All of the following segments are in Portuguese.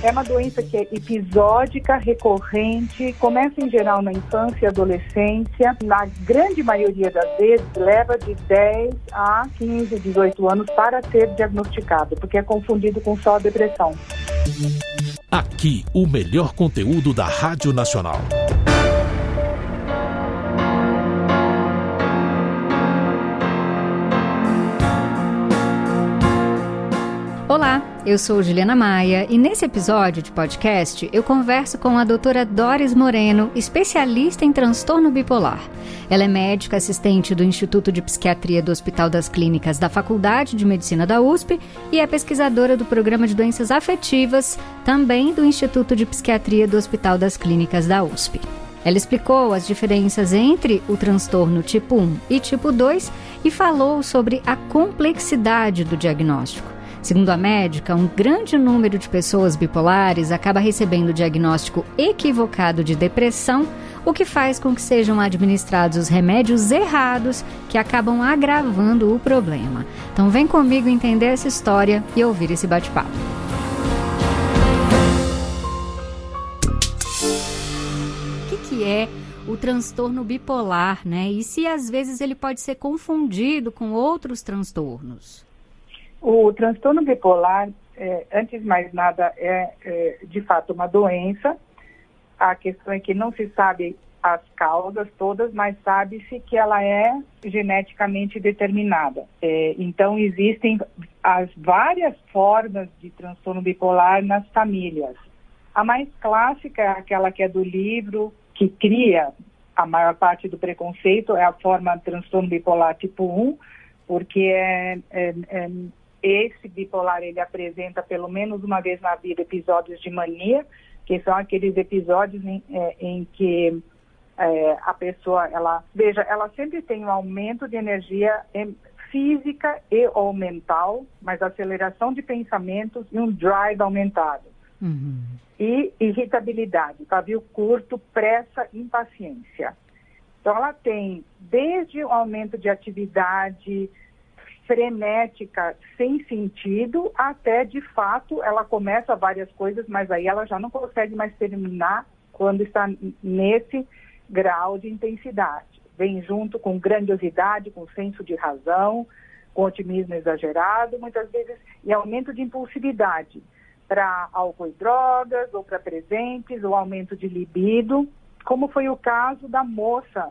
É uma doença que é episódica, recorrente, começa em geral na infância e adolescência. Na grande maioria das vezes, leva de 10 a 15, 18 anos para ser diagnosticado, porque é confundido com só a depressão. Aqui, o melhor conteúdo da Rádio Nacional. Olá, eu sou Juliana Maia e nesse episódio de podcast eu converso com a doutora Doris Moreno, especialista em transtorno bipolar. Ela é médica assistente do Instituto de Psiquiatria do Hospital das Clínicas da Faculdade de Medicina da USP e é pesquisadora do Programa de Doenças Afetivas, também do Instituto de Psiquiatria do Hospital das Clínicas da USP. Ela explicou as diferenças entre o transtorno tipo 1 e tipo 2 e falou sobre a complexidade do diagnóstico. Segundo a médica, um grande número de pessoas bipolares acaba recebendo o diagnóstico equivocado de depressão, o que faz com que sejam administrados os remédios errados que acabam agravando o problema. Então vem comigo entender essa história e ouvir esse bate-papo. O que, é o transtorno bipolar, né? E se às vezes ele pode ser confundido com outros transtornos? O transtorno bipolar, é, antes de mais nada, é, é, de fato uma doença. A questão é que não se sabe as causas todas, mas sabe-se que ela é geneticamente determinada. É, então, existem as várias formas de transtorno bipolar nas famílias. A mais clássica é aquela que é do livro, que cria a maior parte do preconceito, é a forma transtorno bipolar tipo 1, porque é, é, é esse bipolar ele apresenta pelo menos uma vez na vida episódios de mania, que são aqueles episódios em, é, em que é, a pessoa, ela, veja, ela sempre tem um aumento de energia física e ou mental, mas aceleração de pensamentos e um drive aumentado. Uhum. E irritabilidade, pavio curto, pressa, impaciência. Então ela tem desde o aumento de atividade, frenética, sem sentido, até de fato ela começa várias coisas, mas aí ela já não consegue mais terminar quando está nesse grau de intensidade. Vem junto com grandiosidade, com senso de razão, com otimismo exagerado, muitas vezes, e aumento de impulsividade para álcool e drogas, ou para presentes, ou aumento de libido, como foi o caso da moça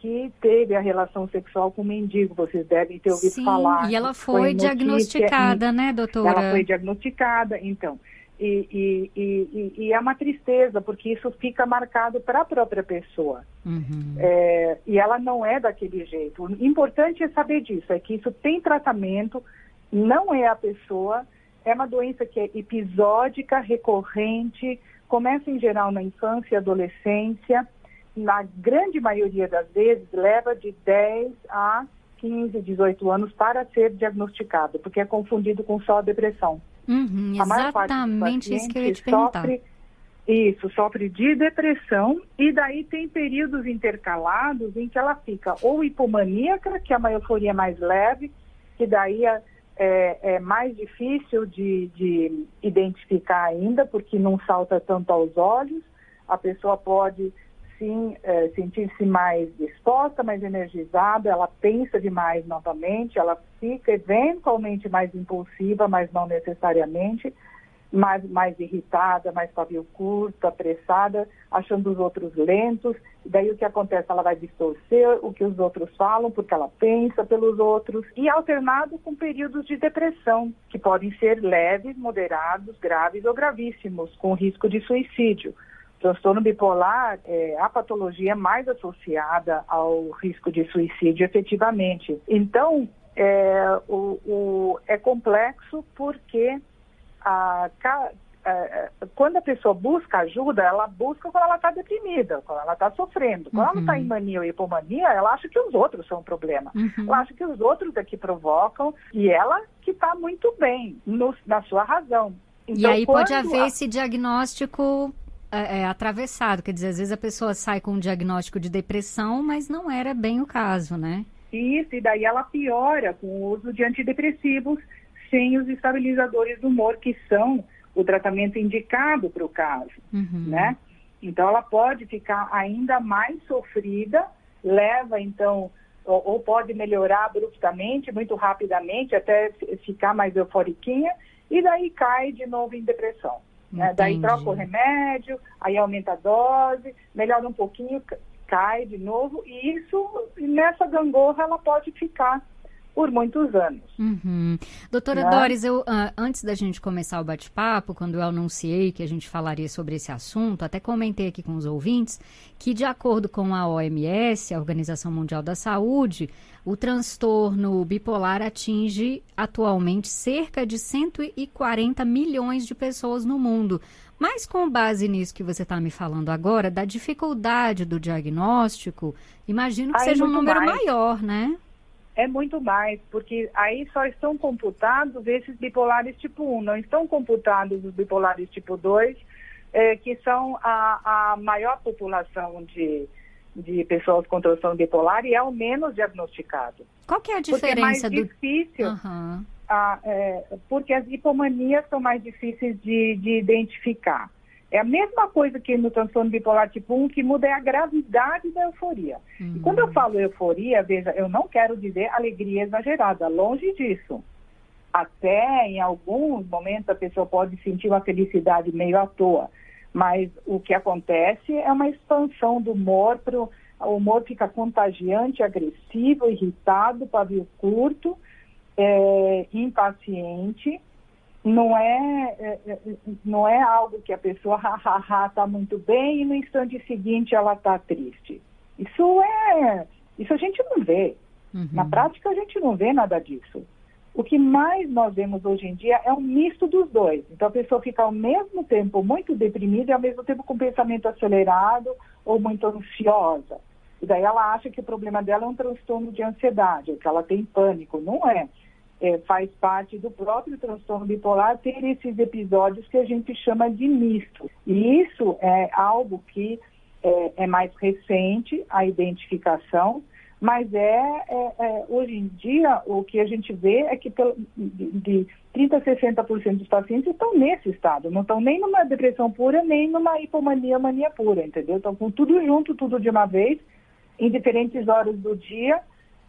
que teve a relação sexual com o mendigo, vocês devem ter ouvido Sim, falar. E ela foi, foi diagnosticada, notícia, né, doutora? Ela foi diagnosticada, então. E, e, e, e, é uma tristeza, porque isso fica marcado para a própria pessoa. Uhum. É, e ela não é daquele jeito. O importante é saber disso, é que isso tem tratamento, não é a pessoa, é uma doença que é episódica, recorrente, começa em geral na infância e adolescência, na grande maioria das vezes, leva de 10 a 15, 18 anos para ser diagnosticado, porque é confundido com só a depressão. Uhum, exatamente isso que eu ia te perguntar. Sofre, isso, sofre de depressão e daí tem períodos intercalados em que ela fica ou hipomaníaca, que é uma euforia mais leve, que daí é, é, é mais difícil de, de identificar ainda, porque não salta tanto aos olhos. A pessoa pode sim é, sentir-se mais disposta, mais energizada, ela pensa demais novamente, ela fica eventualmente mais impulsiva, mas não necessariamente, mais, mais irritada, mais pavio curto, apressada, achando os outros lentos. Daí o que acontece? Ela vai distorcer o que os outros falam, porque ela pensa pelos outros, e alternado com períodos de depressão, que podem ser leves, moderados, graves ou gravíssimos, com risco de suicídio transtorno bipolar é a patologia mais associada ao risco de suicídio, efetivamente. Então, é, o, o, é complexo porque a, a, a, quando a pessoa busca ajuda, ela busca quando ela está deprimida, quando ela está sofrendo. Quando tá uhum. ela está em mania ou hipomania, ela acha que os outros são o problema. Uhum. Ela acha que os outros é que provocam e ela que está muito bem no, na sua razão. Então, e aí pode haver esse diagnóstico é, é, atravessado, quer dizer, às vezes a pessoa sai com um diagnóstico de depressão, mas não era bem o caso, né? Isso, e daí ela piora com o uso de antidepressivos sem os estabilizadores do humor, que são o tratamento indicado para o caso, uhum. né? Então ela pode ficar ainda mais sofrida, leva então ou, ou, pode melhorar abruptamente, muito rapidamente, até ficar mais euforiquinha, e daí cai de novo em depressão. Né? Daí troca o remédio, aí aumenta a dose, melhora um pouquinho, cai de novo, e isso, nessa gangorra, ela pode ficar por muitos anos. Uhum. Doutora né? Doris, eu, uh, antes da gente começar o bate-papo, quando eu anunciei que a gente falaria sobre esse assunto, até comentei aqui com os ouvintes que, de acordo com a OMS, a Organização Mundial da Saúde, o transtorno bipolar atinge atualmente cerca de 140 milhões de pessoas no mundo. Mas com base nisso que você está me falando agora, da dificuldade do diagnóstico, imagino que seja um número mais. maior, né? É muito mais, porque aí só estão computados esses bipolares tipo 1, não estão computados os bipolares tipo 2, eh, que são a, a maior população de, de pessoas com transtorno bipolar e é o menos diagnosticado. Qual que é a diferença porque é mais do... difícil, uhum. a, é, porque as hipomanias são mais difíceis de, de identificar. É a mesma coisa que no transtorno bipolar tipo 1, que muda é a gravidade da euforia. Uhum. E quando eu falo euforia, veja, eu não quero dizer alegria exagerada, longe disso. Até em alguns momentos a pessoa pode sentir uma felicidade meio à toa, mas o que acontece é uma expansão do humor, pro, o humor fica contagiante, agressivo, irritado, pavio curto, é, impaciente não é, é, é, não é algo que a pessoa está muito bem e no instante seguinte ela está triste. Isso é, isso a gente não vê. Uhum. Na prática a gente não vê nada disso. O que mais nós vemos hoje em dia é um misto dos dois. Então a pessoa fica ao mesmo tempo muito deprimida e ao mesmo tempo com pensamento acelerado ou muito ansiosa. E daí ela acha que o problema dela é um transtorno de ansiedade, que ela tem pânico. Não é é, faz parte do próprio transtorno bipolar ter esses episódios que a gente chama de misto. E isso é algo que é, é mais recente, a identificação, mas é, é, é, hoje em dia o que a gente vê é que de, de 30% a 60% dos pacientes estão nesse estado, não estão nem numa depressão pura, nem numa hipomania, mania pura, entendeu? Estão com tudo junto, tudo de uma vez, em diferentes horas do dia,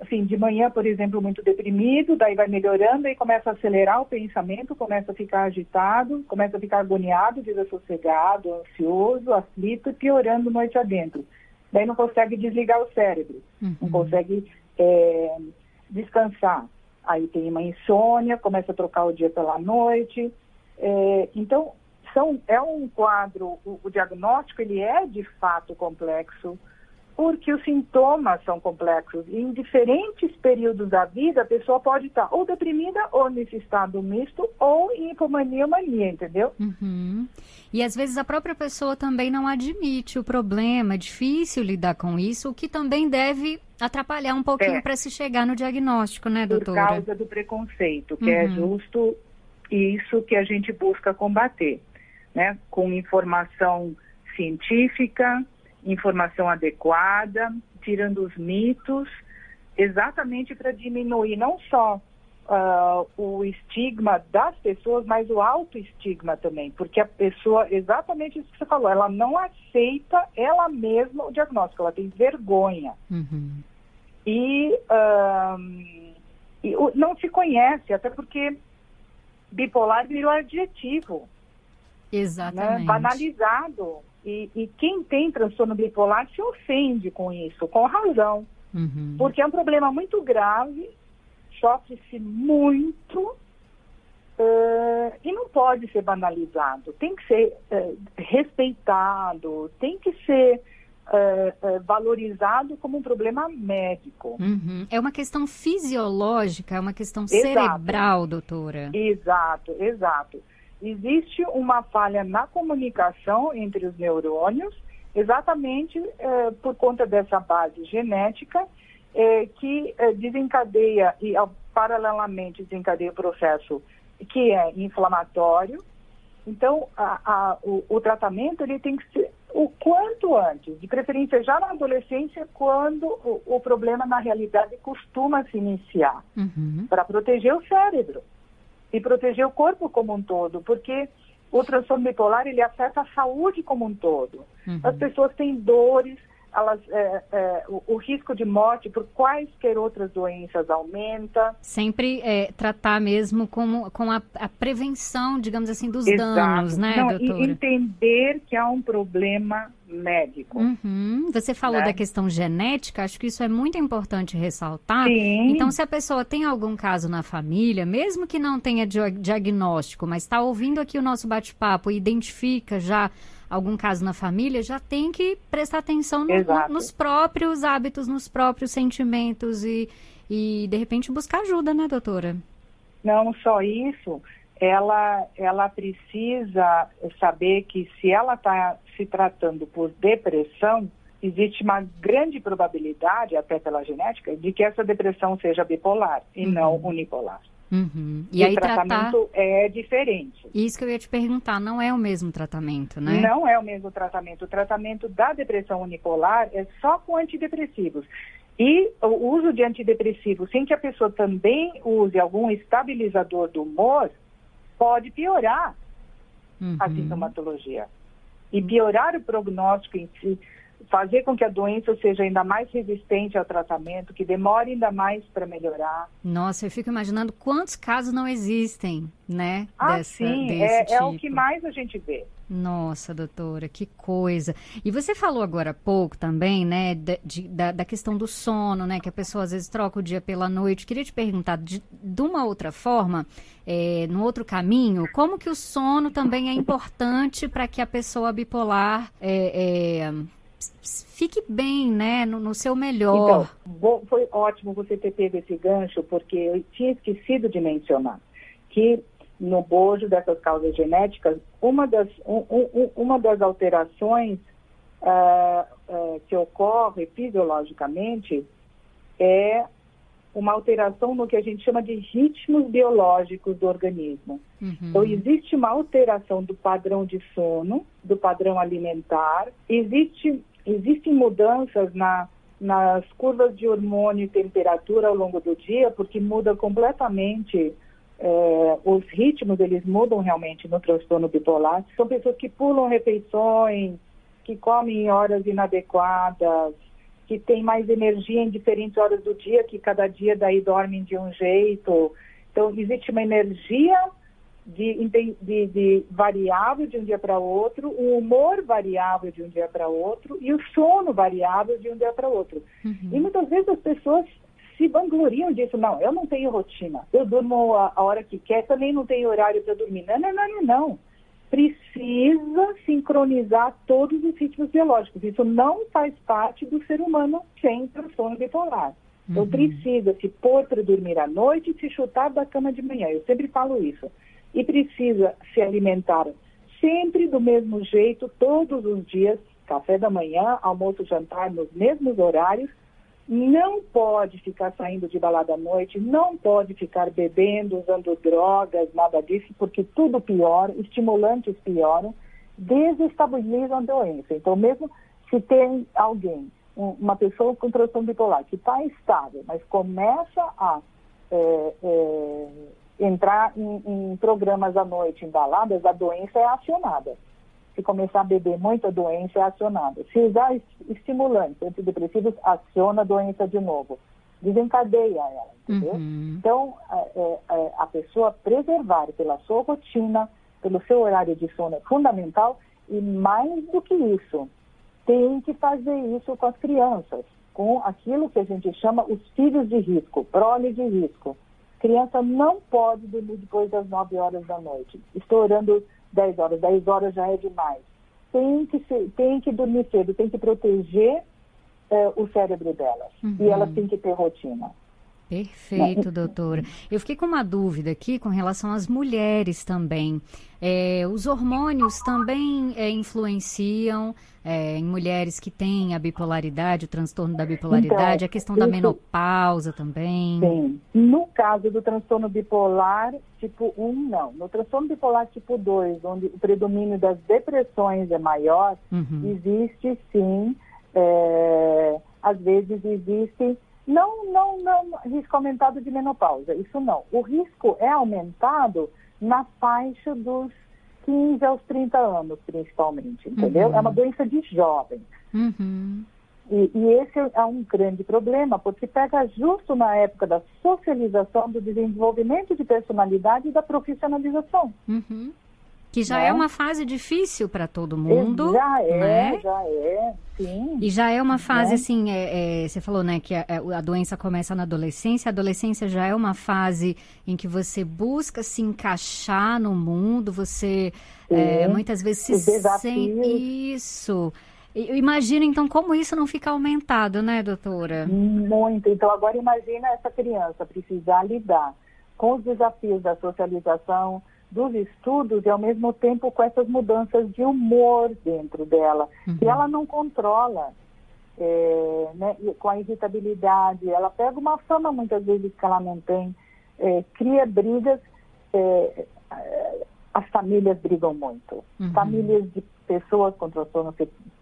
assim, de manhã, por exemplo, muito deprimido, daí vai melhorando e começa a acelerar o pensamento, começa a ficar agitado, começa a ficar agoniado, desassossegado, ansioso, aflito e piorando noite adentro. Daí não consegue desligar o cérebro, uhum. não consegue é, descansar. Aí tem uma insônia, começa a trocar o dia pela noite. É, então, são, é um quadro, o, o diagnóstico ele é de fato complexo, porque os sintomas são complexos e em diferentes períodos da vida a pessoa pode estar ou deprimida ou nesse estado misto ou em hipomania ou mania, entendeu? Uhum. E às vezes a própria pessoa também não admite o problema, é difícil lidar com isso, o que também deve atrapalhar um pouquinho é. para se chegar no diagnóstico, né, doutora? Por causa do preconceito, que é uhum. é justo isso que a gente busca combater, né? Com informação científica, informação adequada, tirando os mitos, exatamente para diminuir não só uh, o estigma das pessoas, mas o autoestigma também, porque a pessoa, exatamente isso que você falou, ela não aceita ela mesma o diagnóstico, ela tem vergonha. Uhum. E, uh, e não se conhece, até porque bipolar virou adjetivo. Né? Exatamente. Né? Banalizado. E, e, quem tem transtorno bipolar se ofende com isso, com razão. Uhum. Porque é um problema muito grave, sofre-se muito uh, e não pode ser banalizado. Tem que ser uh, respeitado, tem que ser uh, valorizado como um problema médico. Uhum. É uma questão fisiológica, é uma questão exato. cerebral, doutora. Exato, exato existe uma falha na comunicação entre os neurônios, exatamente eh, por conta dessa base genética, eh, que eh, desencadeia e paralelamente desencadeia o processo que é inflamatório. Então, a, a, o, o, tratamento ele tem que ser o quanto antes, de preferência já na adolescência, quando o, o problema na realidade costuma se iniciar, uhum. para proteger o cérebro e proteger o corpo como um todo, porque O transtorno bipolar, ele afeta a saúde como um todo. Uhum. As pessoas têm dores, elas, é, é, o, o, risco de morte por quaisquer outras doenças aumenta. Sempre é, tratar mesmo com, com a, a, prevenção, digamos assim, dos Exato. danos, né, Não, doutora? E entender que há um problema médico. Uhum. Você falou né? da questão genética, acho que isso é muito importante ressaltar. Sim. Então, se a pessoa tem algum caso na família, mesmo que não tenha diagnóstico, mas está ouvindo aqui o nosso bate-papo e identifica já algum caso na família, já tem que prestar atenção no, no, nos próprios hábitos, nos próprios sentimentos e, e, de repente, buscar ajuda, né, doutora? Não só isso, ela, ela precisa saber que se ela está se tratando por depressão, existe uma grande probabilidade, até pela genética, de que essa depressão seja bipolar e uhum. não unipolar. Uhum. E, e aí o tratamento tratar... é diferente. Isso que eu ia te perguntar, não é o mesmo tratamento, né? Não é o mesmo tratamento. O tratamento da depressão unipolar é só com antidepressivos. E o uso de antidepressivos, sem que a pessoa também use algum estabilizador do humor, pode piorar uhum. a sintomatologia. E piorar o prognóstico em si fazer com que a doença seja ainda mais resistente ao tratamento, que demore ainda mais para melhorar. Nossa, eu fico imaginando quantos casos não existem, né? Ah, Dessa, sim, é, tipo. é o que tipo. mais a gente vê. Nossa, doutora, que coisa. E você falou agora há pouco também, né, de, de, da, da, questão do sono, né, que a pessoa às vezes troca o dia pela noite. Queria te perguntar, de, de uma outra forma, é, no outro caminho, como que o sono também é importante para que a pessoa bipolar é, é, fique bem, né, no, no seu melhor. Então, foi ótimo você ter pego esse gancho, porque eu tinha esquecido de mencionar que no bojo dessas causas genéticas, uma das, um, um, uma das alterações uh, uh, que ocorre fisiologicamente é uma alteração no que a gente chama de ritmos biológicos do organismo. Uhum. Então, existe uma alteração do padrão de sono, do padrão alimentar, existe Existem mudanças na, nas curvas de hormônio e temperatura ao longo do dia, porque muda completamente é, os ritmos, eles mudam realmente no transtorno bipolar. São pessoas que pulam refeições, que comem em horas inadequadas, que têm mais energia em diferentes horas do dia, que cada dia daí dormem de um jeito. Então, existe uma energia de, de, de, variável de um dia para outro, o humor variável de um dia para outro e o sono variável de um dia para outro. Uhum. E muitas vezes as pessoas se vangloriam disso. Não, eu não tenho rotina. Eu durmo a, a hora que quer, também não tenho horário para dormir. Não, não, não, não. Precisa sincronizar todos os ritmos biológicos. Isso não faz parte do ser humano sem transtorno bipolar. Então, uhum. precisa se pôr para dormir à noite e se chutar da cama de manhã. Eu sempre falo isso e precisa se alimentar sempre do mesmo jeito, todos os dias, café da manhã, almoço, jantar nos mesmos horários. Não pode ficar saindo de balada à noite, não pode ficar bebendo, usando drogas, nada disso, porque tudo piora, estimulantes pioram, desestabilizam a doença. Então, mesmo se tem alguém, uma pessoa com transtorno bipolar, que está estável, mas começa a é, é, entrar em, em programas à noite, em baladas, a doença é acionada. Se começar a beber muito, a doença é acionada. Se usar estimulantes antidepressivos, aciona a doença de novo. Desencadeia ela, entendeu? Uhum. Então, é, é, a pessoa preservar pela sua rotina, pelo seu horário de sono é fundamental e mais do que isso, tem que fazer isso com as crianças, com aquilo que a gente chama os filhos de risco, prole de risco. Criança não pode dormir depois das 9 horas da noite, estourando 10 horas, 10 horas já é demais. Tem que, ser, tem que dormir cedo, tem que proteger eh, o cérebro delas. Uhum. E elas têm que ter rotina. Perfeito, né? doutora. Eu fiquei com uma dúvida aqui com relação às mulheres também. É, os hormônios também é, influenciam é, em mulheres que têm a bipolaridade, o transtorno da bipolaridade, então, a questão da menopausa também? Sim. No caso do transtorno bipolar tipo 1, não. No transtorno bipolar tipo 2, onde o predomínio das depressões é maior, uhum. existe sim, é, às vezes existe não, não, não, risco aumentado de menopausa, isso não. O risco é aumentado na faixa dos 15 aos 30 anos, principalmente, entendeu? Uhum. É uma doença de jovens. Uhum. E, e, esse é um grande problema, porque pega justo na época da socialização, do desenvolvimento de personalidade e da profissionalização. Uhum. Que já né? é uma fase difícil para todo mundo. Já é, né? já é, sim. E já é uma fase, Né? assim, é, é, você falou, né, que a, a doença começa na adolescência. A adolescência já é uma fase em que você busca se encaixar no mundo, você é, muitas vezes se sente isso. Imagina, então, como isso não fica aumentado, né, doutora? Muito. Então, agora imagina essa criança precisar lidar com os desafios da socialização, dos estudos e, ao mesmo tempo, com essas mudanças de humor dentro dela, que ela não controla. É, né, com a irritabilidade, ela pega uma fama muitas vezes que ela não tem, é, cria brigas, é, é, as famílias brigam muito. Uhum. Famílias de pessoas com transtorno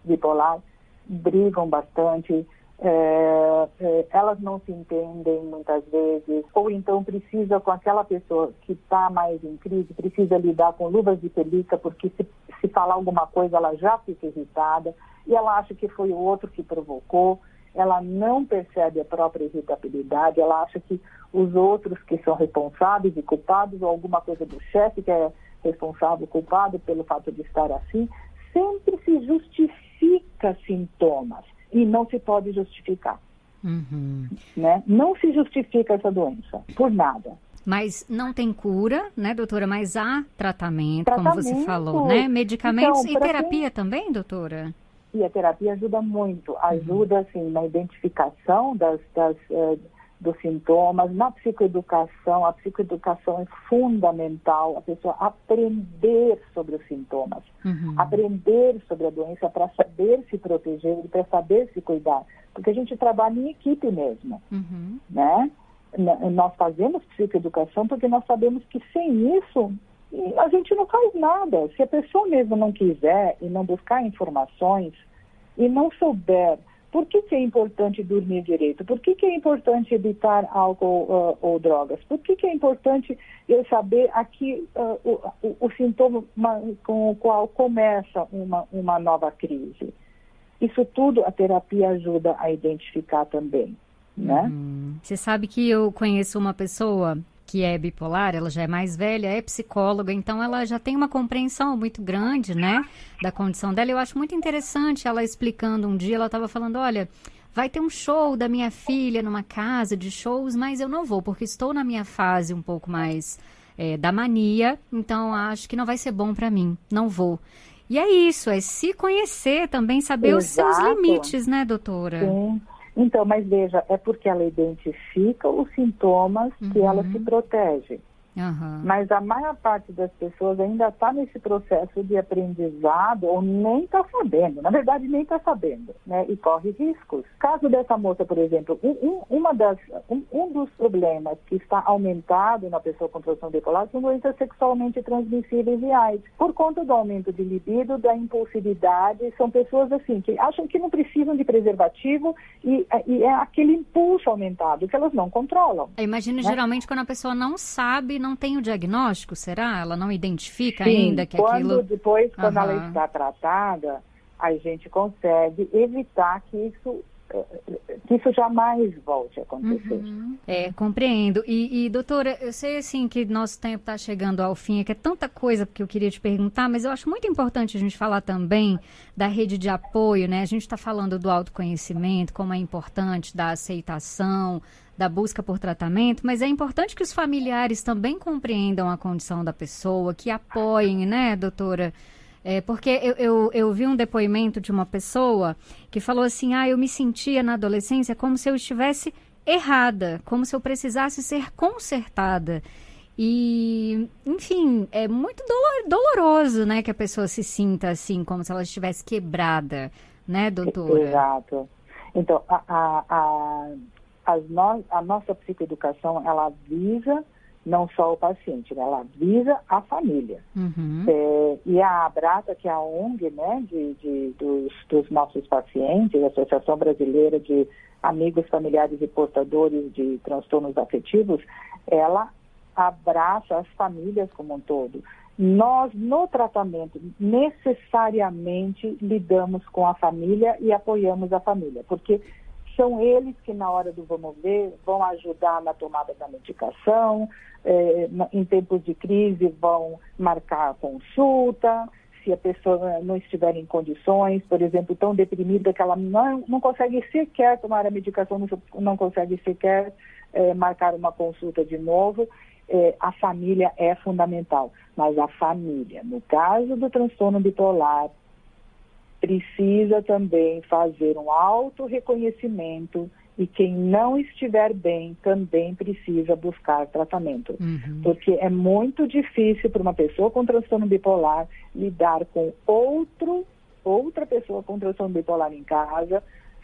bipolar brigam bastante, é, é, elas não se entendem muitas vezes, ou então precisa com aquela pessoa que está mais em crise, precisa lidar com luvas de pelica, porque se, se falar alguma coisa ela já fica irritada, e ela acha que foi o outro que provocou, ela não percebe a própria irritabilidade, ela acha que os outros que são responsáveis e culpados, ou alguma coisa do chefe que é responsável, culpado pelo fato de estar assim, sempre se justifica sintomas e não se pode justificar, Uhum. né? Não se justifica essa doença por nada. Mas não tem cura, né, doutora? Mas há tratamento, como você Tratamento. falou, né? Medicamentos Então, e terapia também, doutora? E a terapia ajuda muito, ajuda assim na identificação das, das, eh, dos sintomas, na psicoeducação. A psicoeducação é fundamental, a pessoa aprender sobre os sintomas, Uhum. aprender sobre a doença para saber se proteger e para saber se cuidar, porque a gente trabalha em equipe mesmo. Uhum. né? Nós fazemos psicoeducação porque nós sabemos que sem isso a gente não faz nada. Se a pessoa mesmo não quiser e não buscar informações e não souber por que, que é importante dormir direito, por que, que é importante evitar álcool ah, ou drogas, por que, que é importante eu saber aqui ah, o, o, sintoma ma- com o qual começa uma, uma nova crise. Isso tudo a terapia ajuda a identificar também, né? Hum. Você sabe que eu conheço uma pessoa que é bipolar, ela já é mais velha, é psicóloga, então ela já tem uma compreensão muito grande, né, da condição dela. Eu acho muito interessante ela explicando um dia, ela estava falando, olha, vai ter um show da minha filha numa casa de shows, mas eu não vou, porque estou na minha fase um pouco mais é, da mania, então acho que não vai ser bom para mim, não vou. E é isso, é se conhecer também, saber os seus Exato. limites, né, doutora? Sim. Então, mas veja, é porque ela identifica os sintomas que ela se protege. Aham. Mas a maior parte das pessoas ainda está nesse processo de aprendizado ou nem está sabendo, na verdade nem está sabendo, né? E corre riscos. Caso dessa moça, por exemplo, um, um- uma das, um, um dos problemas que está aumentado na pessoa com transtorno bipolar são doenças sexualmente transmissíveis e AIDS. Por conta do aumento de libido, da impulsividade, são pessoas assim que acham que não precisam de preservativo e, e é aquele impulso aumentado que elas não controlam. Eu imagino geralmente quando a pessoa não sabe, não tem o diagnóstico, será? Ela não identifica Sim, ainda que quando aquilo. depois, quando ela Aham. está tratada, a gente consegue evitar que isso, eh, que isso jamais volte a acontecer. Uhum. É, compreendo. E, e, doutora, eu sei assim que nosso tempo está chegando ao fim, que é tanta coisa que eu queria te perguntar, mas eu acho muito importante a gente falar também da rede de apoio, né? A gente está falando do autoconhecimento, como é importante, da aceitação, da busca por tratamento, mas é importante que os familiares também compreendam a condição da pessoa, que apoiem, né, doutora? É, porque eu, eu, eu vi um depoimento de uma pessoa que falou assim: ah, eu me sentia na adolescência como se eu estivesse errada, como se eu precisasse ser consertada. E, enfim, é muito dolo- doloroso, né, que a pessoa se sinta assim, como se ela estivesse quebrada, né, doutora? Exato. Então, a, a, a, no, a nossa psicoeducação, ela visa não só o paciente, né? ela visa a família. Uhum. É, e a Abrata, que é a ONG né, de, de- dos, dos nossos pacientes, a Associação Brasileira de Amigos, Familiares e Portadores de Transtornos Afetivos, ela abraça as famílias como um todo. Nós, no tratamento, necessariamente lidamos com a família e apoiamos a família, porque são eles que, na hora do vamos ver, vão ajudar na tomada da medicação, eh, em tempos de crise, vão marcar a consulta, se a pessoa não estiver em condições, por exemplo, tão deprimida que ela não, não consegue sequer tomar a medicação, não, não consegue sequer eh, marcar uma consulta de novo é, a família é fundamental, mas a família, no caso do transtorno bipolar, precisa também fazer um auto-reconhecimento e quem não estiver bem também precisa buscar tratamento. Uhum. Porque é muito difícil para uma pessoa com transtorno bipolar lidar com outro, outra pessoa com transtorno bipolar em casa,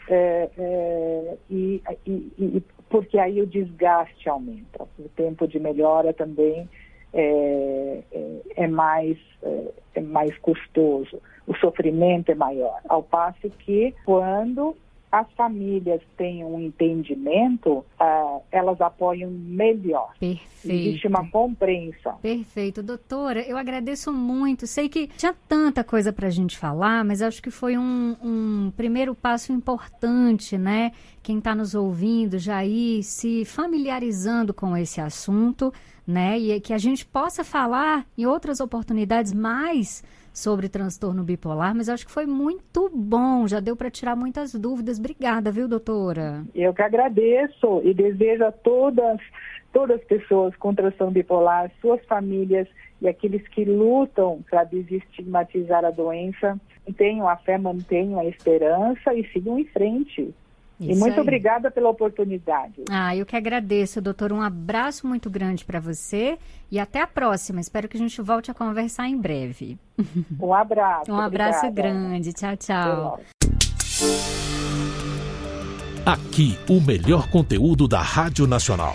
é, é, e, e, e, porque aí o desgaste aumenta, o tempo de melhora também é, é, é mais, é, é mais custoso, o sofrimento é maior. Ao passo que quando as famílias têm um entendimento, uh, elas apoiam melhor. Perfeito. Existe uma compreensão. Perfeito. Doutora, eu agradeço muito. Sei que tinha tanta coisa para a gente falar, mas acho que foi um, um primeiro passo importante, né? Quem está nos ouvindo já ir se familiarizando com esse assunto, né? E que a gente possa falar em outras oportunidades mais sobre transtorno bipolar, mas acho que foi muito bom, já deu para tirar muitas dúvidas. Obrigada, viu, doutora? Eu que agradeço e desejo a todas, todas as pessoas com transtorno bipolar, suas famílias e aqueles que lutam para desestigmatizar a doença, tenham a fé, mantenham a esperança e sigam em frente. Isso e muito aí. obrigada pela oportunidade. Ah, eu que agradeço, doutor. Um abraço muito grande para você e até a próxima. Espero que a gente volte a conversar em breve. Um abraço. um abraço grande. Tchau, tchau. Aqui, o melhor conteúdo da Rádio Nacional.